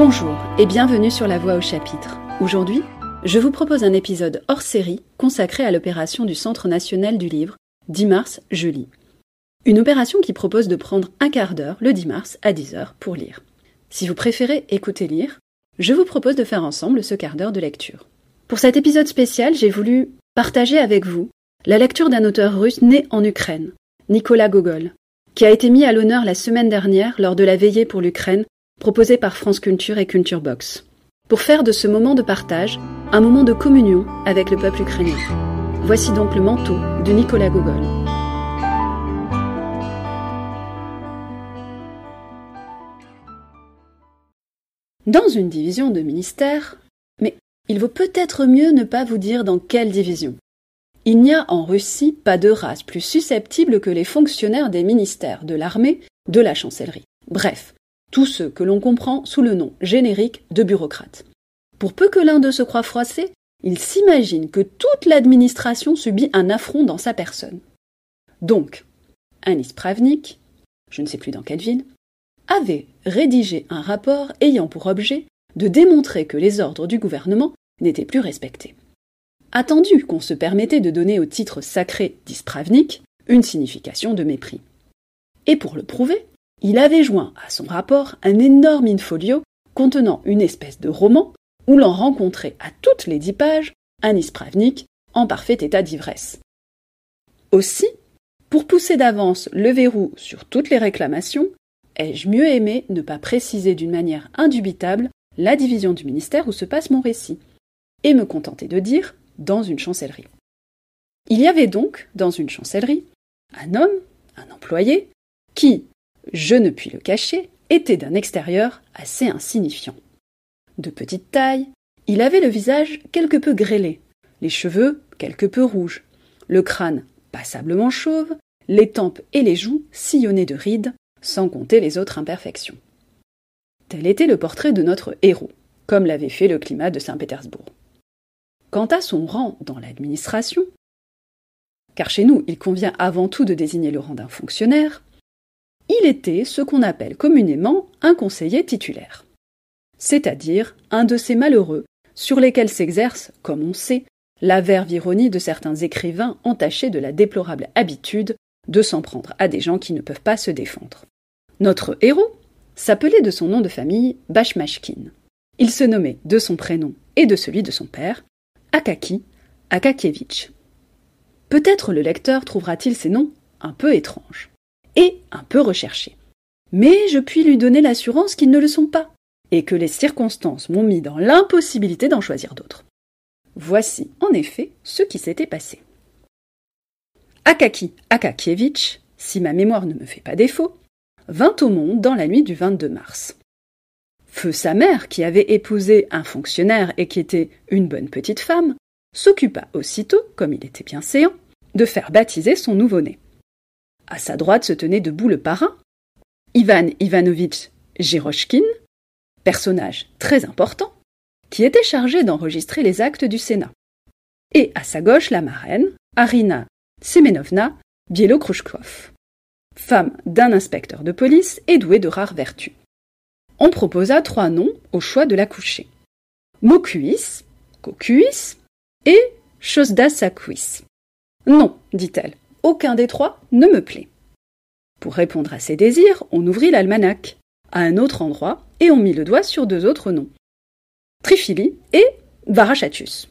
Bonjour et bienvenue sur La Voix au chapitre. Aujourd'hui, je vous propose un épisode hors série consacré à l'opération du Centre national du livre 10 mars, je lis. Une opération qui propose de prendre un quart d'heure le 10 mars à 10h pour lire. Si vous préférez écouter lire, je vous propose de faire ensemble ce quart d'heure de lecture. Pour cet épisode spécial, j'ai voulu partager avec vous la lecture d'un auteur russe né en Ukraine, Nicolas Gogol, qui a été mis à l'honneur la semaine dernière lors de la veillée pour l'Ukraine proposée par France Culture et Culture Box, pour faire de ce moment de partage un moment de communion avec le peuple ukrainien. Voici donc le manteau de Nicolas Gogol. Dans une division de ministère, mais il vaut peut-être mieux ne pas vous dire dans quelle division. Il n'y a en Russie pas de race plus susceptible que les fonctionnaires des ministères, de l'armée, de la chancellerie. Bref, tous ceux que l'on comprend sous le nom générique de bureaucrates. Pour peu que l'un d'eux se croie froissé, il s'imagine que toute l'administration subit un affront dans sa personne. Donc, un Pravnik, je ne sais plus dans quelle ville, avait rédigé un rapport ayant pour objet de démontrer que les ordres du gouvernement n'étaient plus respectés. Attendu qu'on se permettait de donner au titre sacré d'Ispravnik une signification de mépris. Et pour le prouver, il avait joint à son rapport un énorme infolio contenant une espèce de roman où l'on rencontrait à toutes les dix pages un Ispravnik en parfait état d'ivresse. Aussi, pour pousser d'avance le verrou sur toutes les réclamations, ai-je mieux aimé ne pas préciser d'une manière indubitable la division du ministère où se passe mon récit, et me contenter de dire dans une chancellerie. Il y avait donc, dans une chancellerie, un homme, un employé, qui, je ne puis le cacher, était d'un extérieur assez insignifiant. De petite taille, il avait le visage quelque peu grêlé, les cheveux quelque peu rouges, le crâne passablement chauve, les tempes et les joues sillonnées de rides, sans compter les autres imperfections. Tel était le portrait de notre héros, comme l'avait fait le climat de Saint-Pétersbourg. Quant à son rang dans l'administration, car chez nous il convient avant tout de désigner le rang d'un fonctionnaire, il était ce qu'on appelle communément un conseiller titulaire, c'est-à-dire un de ces malheureux sur lesquels s'exerce, comme on sait, la verve ironie de certains écrivains entachés de la déplorable habitude de s'en prendre à des gens qui ne peuvent pas se défendre. Notre héros s'appelait de son nom de famille Bachmashkin. Il se nommait de son prénom et de celui de son père Akaki Akakievitch. Peut-être le lecteur trouvera-t-il ces noms un peu étranges et un peu recherchés. Mais je puis lui donner l'assurance qu'ils ne le sont pas, et que les circonstances m'ont mis dans l'impossibilité d'en choisir d'autres. Voici en effet ce qui s'était passé. Akaki Akakievitch, si ma mémoire ne me fait pas défaut, vint au monde dans la nuit du 22 mars. Feu sa mère, qui avait épousé un fonctionnaire et qui était une bonne petite femme, s'occupa aussitôt, comme il était bien séant, de faire baptiser son nouveau-né. À sa droite se tenait debout le parrain, Ivan Ivanovitch Girochkin, personnage très important, qui était chargé d'enregistrer les actes du Sénat. Et à sa gauche la marraine, Arina Semenovna Bielokrushkov, femme d'un inspecteur de police et douée de rares vertus on proposa trois noms au choix de l'accouché. Mokuis, Cocuis et Chosdasakuis. Non, dit-elle, aucun des trois ne me plaît. Pour répondre à ses désirs, on ouvrit l'almanach à un autre endroit et on mit le doigt sur deux autres noms. Trifili et Varachatus.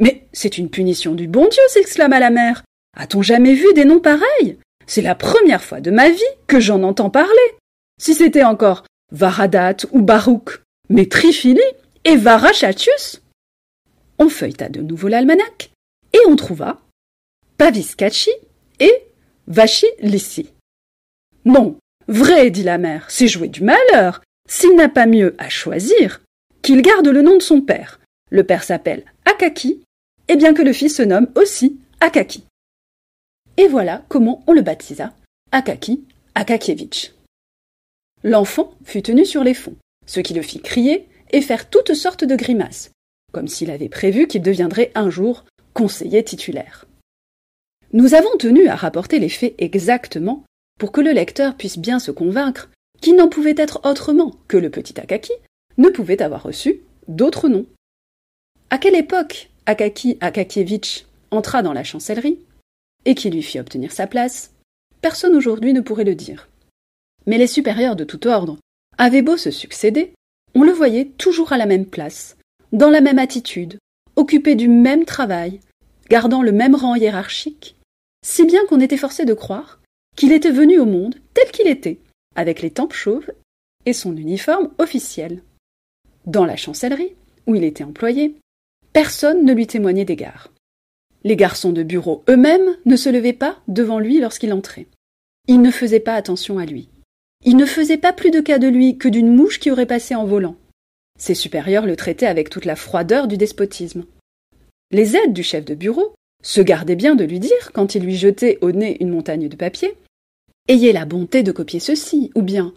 Mais c'est une punition du bon Dieu, s'exclama la mère. A-t-on jamais vu des noms pareils? C'est la première fois de ma vie que j'en entends parler. Si c'était encore Varadat ou Barouk, mais Trifili et Varachatius. On feuilleta de nouveau l'almanach et on trouva Paviskachi et Vachilissi. Non, vrai, dit la mère, c'est jouer du malheur. S'il n'a pas mieux à choisir, qu'il garde le nom de son père. Le père s'appelle Akaki, et bien que le fils se nomme aussi Akaki. Et voilà comment on le baptisa Akaki Akakievitch. L'enfant fut tenu sur les fonds, ce qui le fit crier et faire toutes sortes de grimaces, comme s'il avait prévu qu'il deviendrait un jour conseiller titulaire. Nous avons tenu à rapporter les faits exactement pour que le lecteur puisse bien se convaincre qu'il n'en pouvait être autrement que le petit Akaki ne pouvait avoir reçu d'autres noms. À quelle époque Akaki Akakievitch entra dans la chancellerie et qui lui fit obtenir sa place, personne aujourd'hui ne pourrait le dire. Mais les supérieurs de tout ordre avaient beau se succéder, on le voyait toujours à la même place, dans la même attitude, occupé du même travail, gardant le même rang hiérarchique, si bien qu'on était forcé de croire qu'il était venu au monde tel qu'il était, avec les tempes chauves et son uniforme officiel. Dans la chancellerie, où il était employé, personne ne lui témoignait d'égard. Les garçons de bureau eux-mêmes ne se levaient pas devant lui lorsqu'il entrait. Ils ne faisaient pas attention à lui. Ils ne faisaient pas plus de cas de lui que d'une mouche qui aurait passé en volant. Ses supérieurs le traitaient avec toute la froideur du despotisme. Les aides du chef de bureau se gardaient bien de lui dire, quand il lui jetait au nez une montagne de papier, Ayez la bonté de copier ceci, ou bien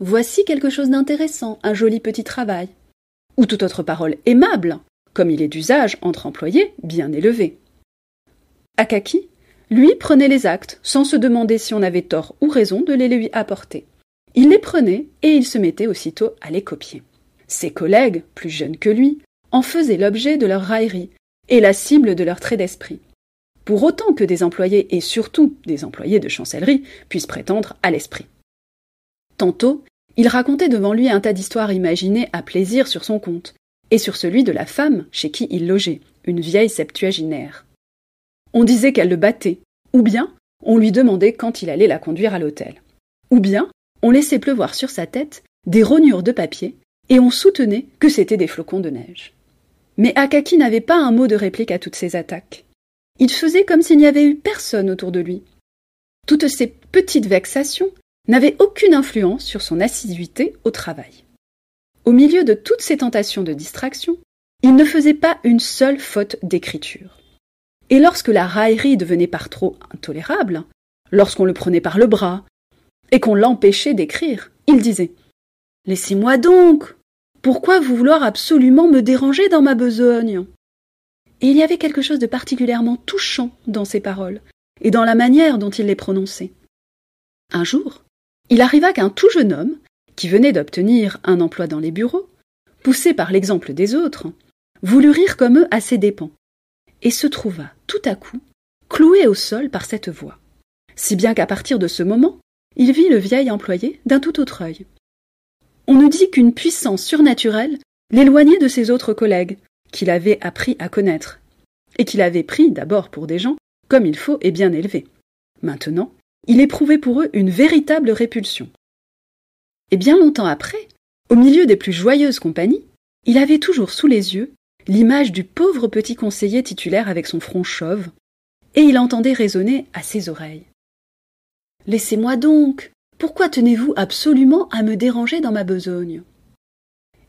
Voici quelque chose d'intéressant, un joli petit travail, ou toute autre parole aimable, comme il est d'usage entre employés bien élevés. Akaki, lui, prenait les actes, sans se demander si on avait tort ou raison de les lui apporter. Il les prenait et il se mettait aussitôt à les copier. Ses collègues, plus jeunes que lui, en faisaient l'objet de leur raillerie et la cible de leur trait d'esprit. Pour autant que des employés et surtout des employés de chancellerie puissent prétendre à l'esprit. Tantôt, il racontait devant lui un tas d'histoires imaginées à plaisir sur son compte, et sur celui de la femme chez qui il logeait, une vieille septuaginaire. On disait qu'elle le battait, ou bien on lui demandait quand il allait la conduire à l'hôtel. Ou bien on laissait pleuvoir sur sa tête des rognures de papier, et on soutenait que c'étaient des flocons de neige. Mais Akaki n'avait pas un mot de réplique à toutes ces attaques. Il faisait comme s'il n'y avait eu personne autour de lui. Toutes ces petites vexations n'avaient aucune influence sur son assiduité au travail. Au milieu de toutes ces tentations de distraction, il ne faisait pas une seule faute d'écriture. Et lorsque la raillerie devenait par trop intolérable, lorsqu'on le prenait par le bras, et qu'on l'empêchait d'écrire, il disait Laissez-moi donc Pourquoi vous vouloir absolument me déranger dans ma besogne? Et il y avait quelque chose de particulièrement touchant dans ces paroles, et dans la manière dont il les prononçait. Un jour, il arriva qu'un tout jeune homme, qui venait d'obtenir un emploi dans les bureaux, poussé par l'exemple des autres, voulut rire comme eux à ses dépens, et se trouva tout à coup cloué au sol par cette voix, si bien qu'à partir de ce moment, il vit le vieil employé d'un tout autre œil. On nous dit qu'une puissance surnaturelle l'éloignait de ses autres collègues, qu'il avait appris à connaître, et qu'il avait pris d'abord pour des gens comme il faut et bien élevés. Maintenant, il éprouvait pour eux une véritable répulsion. Et bien longtemps après, au milieu des plus joyeuses compagnies, il avait toujours sous les yeux l'image du pauvre petit conseiller titulaire avec son front chauve, et il entendait résonner à ses oreilles. Laissez-moi donc. Pourquoi tenez-vous absolument à me déranger dans ma besogne?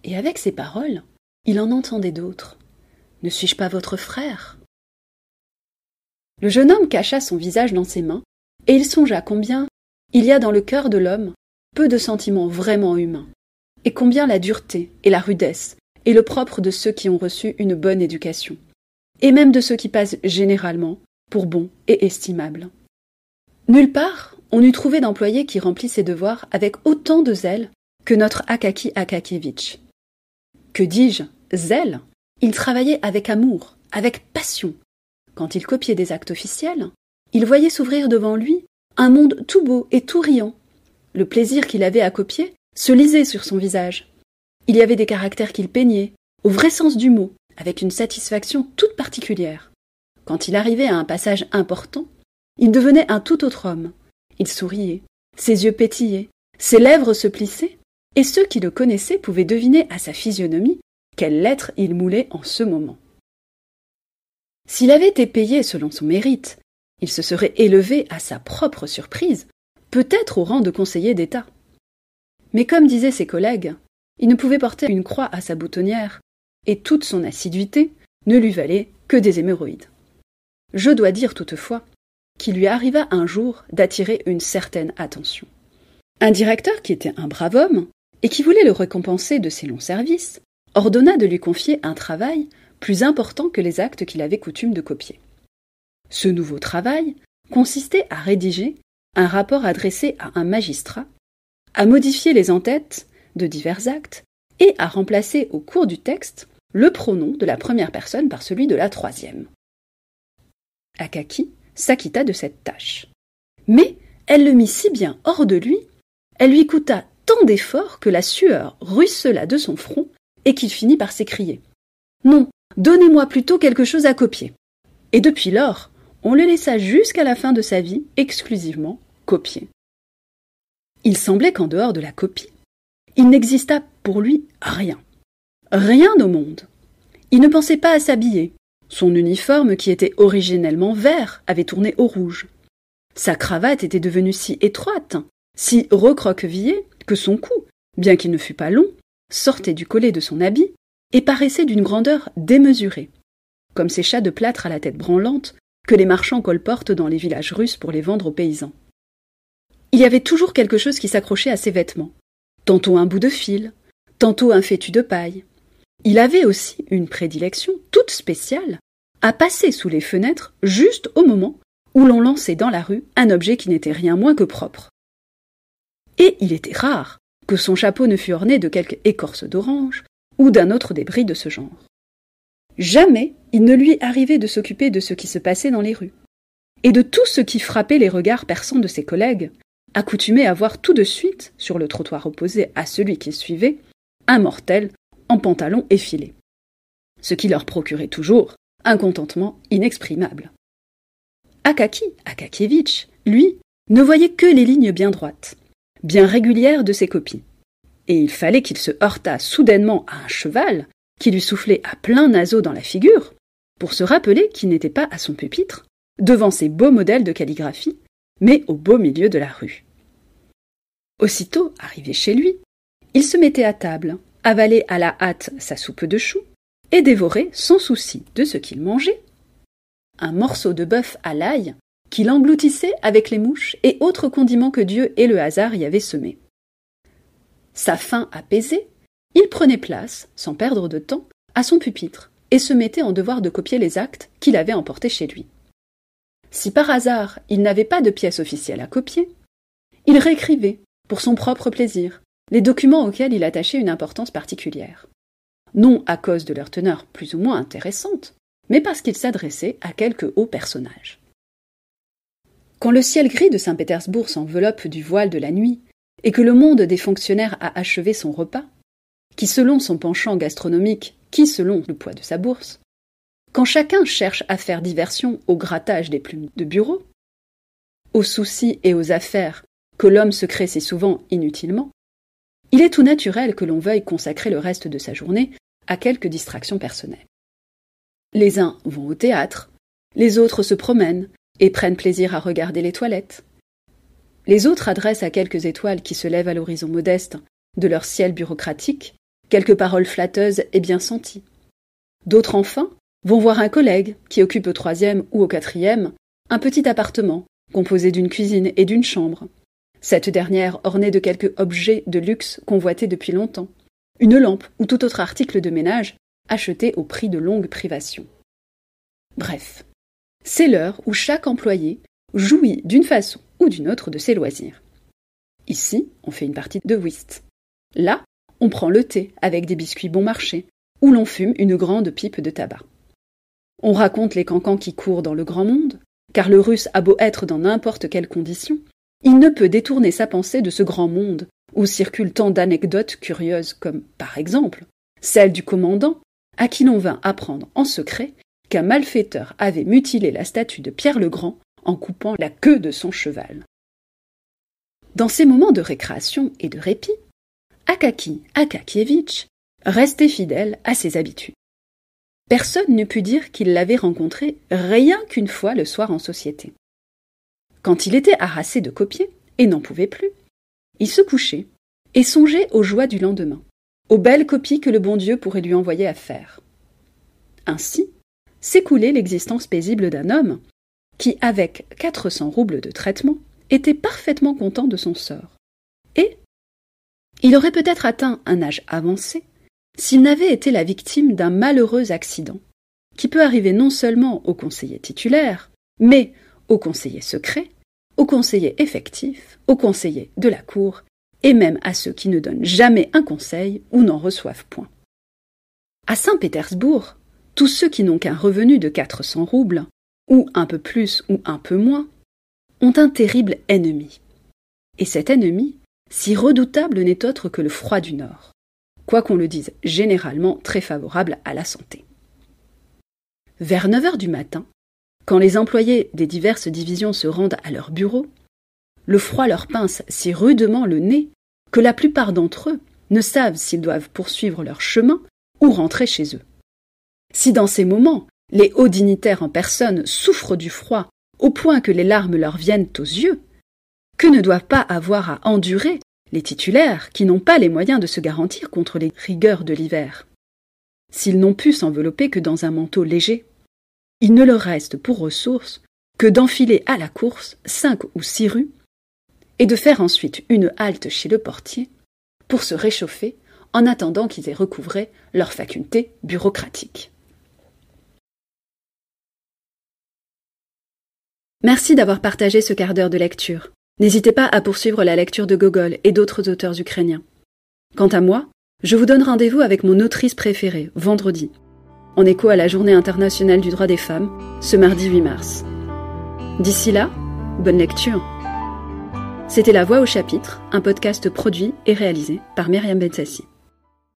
Et avec ces paroles, il en entendait d'autres. Ne suis-je pas votre frère? Le jeune homme cacha son visage dans ses mains, et il songea combien il y a dans le cœur de l'homme peu de sentiments vraiment humains, et combien la dureté et la rudesse et le propre de ceux qui ont reçu une bonne éducation, et même de ceux qui passent généralement pour bons et estimables. Nulle part on eût trouvé d'employé qui remplît ses devoirs avec autant de zèle que notre Akaki Akakievitch. Que dis-je? Zèle Il travaillait avec amour, avec passion. Quand il copiait des actes officiels, il voyait s'ouvrir devant lui un monde tout beau et tout riant. Le plaisir qu'il avait à copier se lisait sur son visage. Il y avait des caractères qu'il peignait, au vrai sens du mot, avec une satisfaction toute particulière. Quand il arrivait à un passage important, il devenait un tout autre homme. Il souriait, ses yeux pétillaient, ses lèvres se plissaient, et ceux qui le connaissaient pouvaient deviner à sa physionomie quelle lettre il moulait en ce moment. S'il avait été payé selon son mérite, il se serait élevé à sa propre surprise, peut-être au rang de conseiller d'État. Mais comme disaient ses collègues, il ne pouvait porter une croix à sa boutonnière, et toute son assiduité ne lui valait que des hémorroïdes. Je dois dire toutefois qu'il lui arriva un jour d'attirer une certaine attention. Un directeur qui était un brave homme, et qui voulait le récompenser de ses longs services, ordonna de lui confier un travail plus important que les actes qu'il avait coutume de copier. Ce nouveau travail consistait à rédiger un rapport adressé à un magistrat, à modifier les entêtes de divers actes et à remplacer au cours du texte le pronom de la première personne par celui de la troisième. Akaki s'acquitta de cette tâche. Mais elle le mit si bien hors de lui, elle lui coûta tant d'efforts que la sueur ruissela de son front et qu'il finit par s'écrier. Non, donnez-moi plutôt quelque chose à copier. Et depuis lors, on le laissa jusqu'à la fin de sa vie exclusivement copier. Il semblait qu'en dehors de la copie, il n'exista pour lui rien. Rien au monde. Il ne pensait pas à s'habiller. Son uniforme, qui était originellement vert, avait tourné au rouge. Sa cravate était devenue si étroite, si recroquevillée, que son cou, bien qu'il ne fût pas long, sortait du collet de son habit et paraissait d'une grandeur démesurée, comme ces chats de plâtre à la tête branlante que les marchands colportent dans les villages russes pour les vendre aux paysans. Il y avait toujours quelque chose qui s'accrochait à ses vêtements, tantôt un bout de fil, tantôt un fétu de paille. Il avait aussi une prédilection toute spéciale à passer sous les fenêtres juste au moment où l'on lançait dans la rue un objet qui n'était rien moins que propre. Et il était rare que son chapeau ne fût orné de quelque écorce d'orange ou d'un autre débris de ce genre. Jamais il ne lui arrivait de s'occuper de ce qui se passait dans les rues, et de tout ce qui frappait les regards perçants de ses collègues, accoutumés à voir tout de suite, sur le trottoir opposé à celui qui suivait, un mortel en pantalon effilé. Ce qui leur procurait toujours un contentement inexprimable. Akaki, Akakievitch, lui, ne voyait que les lignes bien droites, bien régulières de ses copies. Et il fallait qu'il se heurtât soudainement à un cheval qui lui soufflait à plein naseau dans la figure, pour se rappeler qu'il n'était pas à son pupitre, devant ses beaux modèles de calligraphie, mais au beau milieu de la rue. Aussitôt arrivé chez lui, il se mettait à table, avalait à la hâte sa soupe de choux, et dévorait sans souci de ce qu'il mangeait un morceau de bœuf à l'ail qu'il engloutissait avec les mouches et autres condiments que Dieu et le hasard y avaient semés. Sa faim apaisée, il prenait place, sans perdre de temps, à son pupitre et se mettait en devoir de copier les actes qu'il avait emportés chez lui. Si par hasard il n'avait pas de pièce officielle à copier, il réécrivait, pour son propre plaisir, les documents auxquels il attachait une importance particulière. Non à cause de leur teneur plus ou moins intéressante, mais parce qu'il s'adressait à quelque haut personnage. Quand le ciel gris de Saint-Pétersbourg s'enveloppe du voile de la nuit, et que le monde des fonctionnaires a achevé son repas, qui selon son penchant gastronomique, qui selon le poids de sa bourse, quand chacun cherche à faire diversion au grattage des plumes de bureau, aux soucis et aux affaires que l'homme se crée si souvent inutilement, il est tout naturel que l'on veuille consacrer le reste de sa journée à quelques distractions personnelles. Les uns vont au théâtre, les autres se promènent et prennent plaisir à regarder les toilettes. Les autres adressent à quelques étoiles qui se lèvent à l'horizon modeste de leur ciel bureaucratique quelques paroles flatteuses et bien senties. D'autres enfin vont voir un collègue qui occupe au troisième ou au quatrième un petit appartement composé d'une cuisine et d'une chambre. Cette dernière ornée de quelques objets de luxe convoités depuis longtemps, une lampe ou tout autre article de ménage achetés au prix de longues privations. Bref, c'est l'heure où chaque employé jouit d'une façon ou d'une autre de ses loisirs. Ici, on fait une partie de whist. Là, on prend le thé avec des biscuits bon marché, ou l'on fume une grande pipe de tabac. On raconte les cancans qui courent dans le grand monde, car le russe a beau être dans n'importe quelle condition, il ne peut détourner sa pensée de ce grand monde où circulent tant d'anecdotes curieuses comme, par exemple, celle du commandant à qui l'on vint apprendre en secret qu'un malfaiteur avait mutilé la statue de Pierre le Grand en coupant la queue de son cheval. Dans ces moments de récréation et de répit, Akaki Akakievitch restait fidèle à ses habitudes. Personne ne put dire qu'il l'avait rencontré rien qu'une fois le soir en société. Quand il était harassé de copier et n'en pouvait plus, il se couchait et songeait aux joies du lendemain aux belles copies que le bon Dieu pourrait lui envoyer à faire. Ainsi s'écoulait l'existence paisible d'un homme qui, avec quatre cents roubles de traitement, était parfaitement content de son sort. Et il aurait peut-être atteint un âge avancé s'il n'avait été la victime d'un malheureux accident, qui peut arriver non seulement au conseiller titulaire, mais au conseiller secret, au conseiller effectif, au conseiller de la cour et même à ceux qui ne donnent jamais un conseil ou n'en reçoivent point. À Saint-Pétersbourg, tous ceux qui n'ont qu'un revenu de 400 roubles, ou un peu plus ou un peu moins, ont un terrible ennemi. Et cet ennemi, si redoutable n'est autre que le froid du Nord, quoiqu'on le dise généralement très favorable à la santé. Vers 9 heures du matin, quand les employés des diverses divisions se rendent à leur bureau, le froid leur pince si rudement le nez que la plupart d'entre eux ne savent s'ils doivent poursuivre leur chemin ou rentrer chez eux. Si dans ces moments les hauts dignitaires en personne souffrent du froid au point que les larmes leur viennent aux yeux, que ne doivent pas avoir à endurer les titulaires qui n'ont pas les moyens de se garantir contre les rigueurs de l'hiver? S'ils n'ont pu s'envelopper que dans un manteau léger, il ne leur reste pour ressource que d'enfiler à la course cinq ou six rues et de faire ensuite une halte chez le portier pour se réchauffer en attendant qu'ils aient recouvré leurs facultés bureaucratiques. Merci d'avoir partagé ce quart d'heure de lecture. N'hésitez pas à poursuivre la lecture de Gogol et d'autres auteurs ukrainiens. Quant à moi, je vous donne rendez-vous avec mon autrice préférée, vendredi, en écho à la Journée internationale du droit des femmes, ce mardi 8 mars. D'ici là, bonne lecture. C'était La Voix au chapitre, un podcast produit et réalisé par Myriam Bensassi.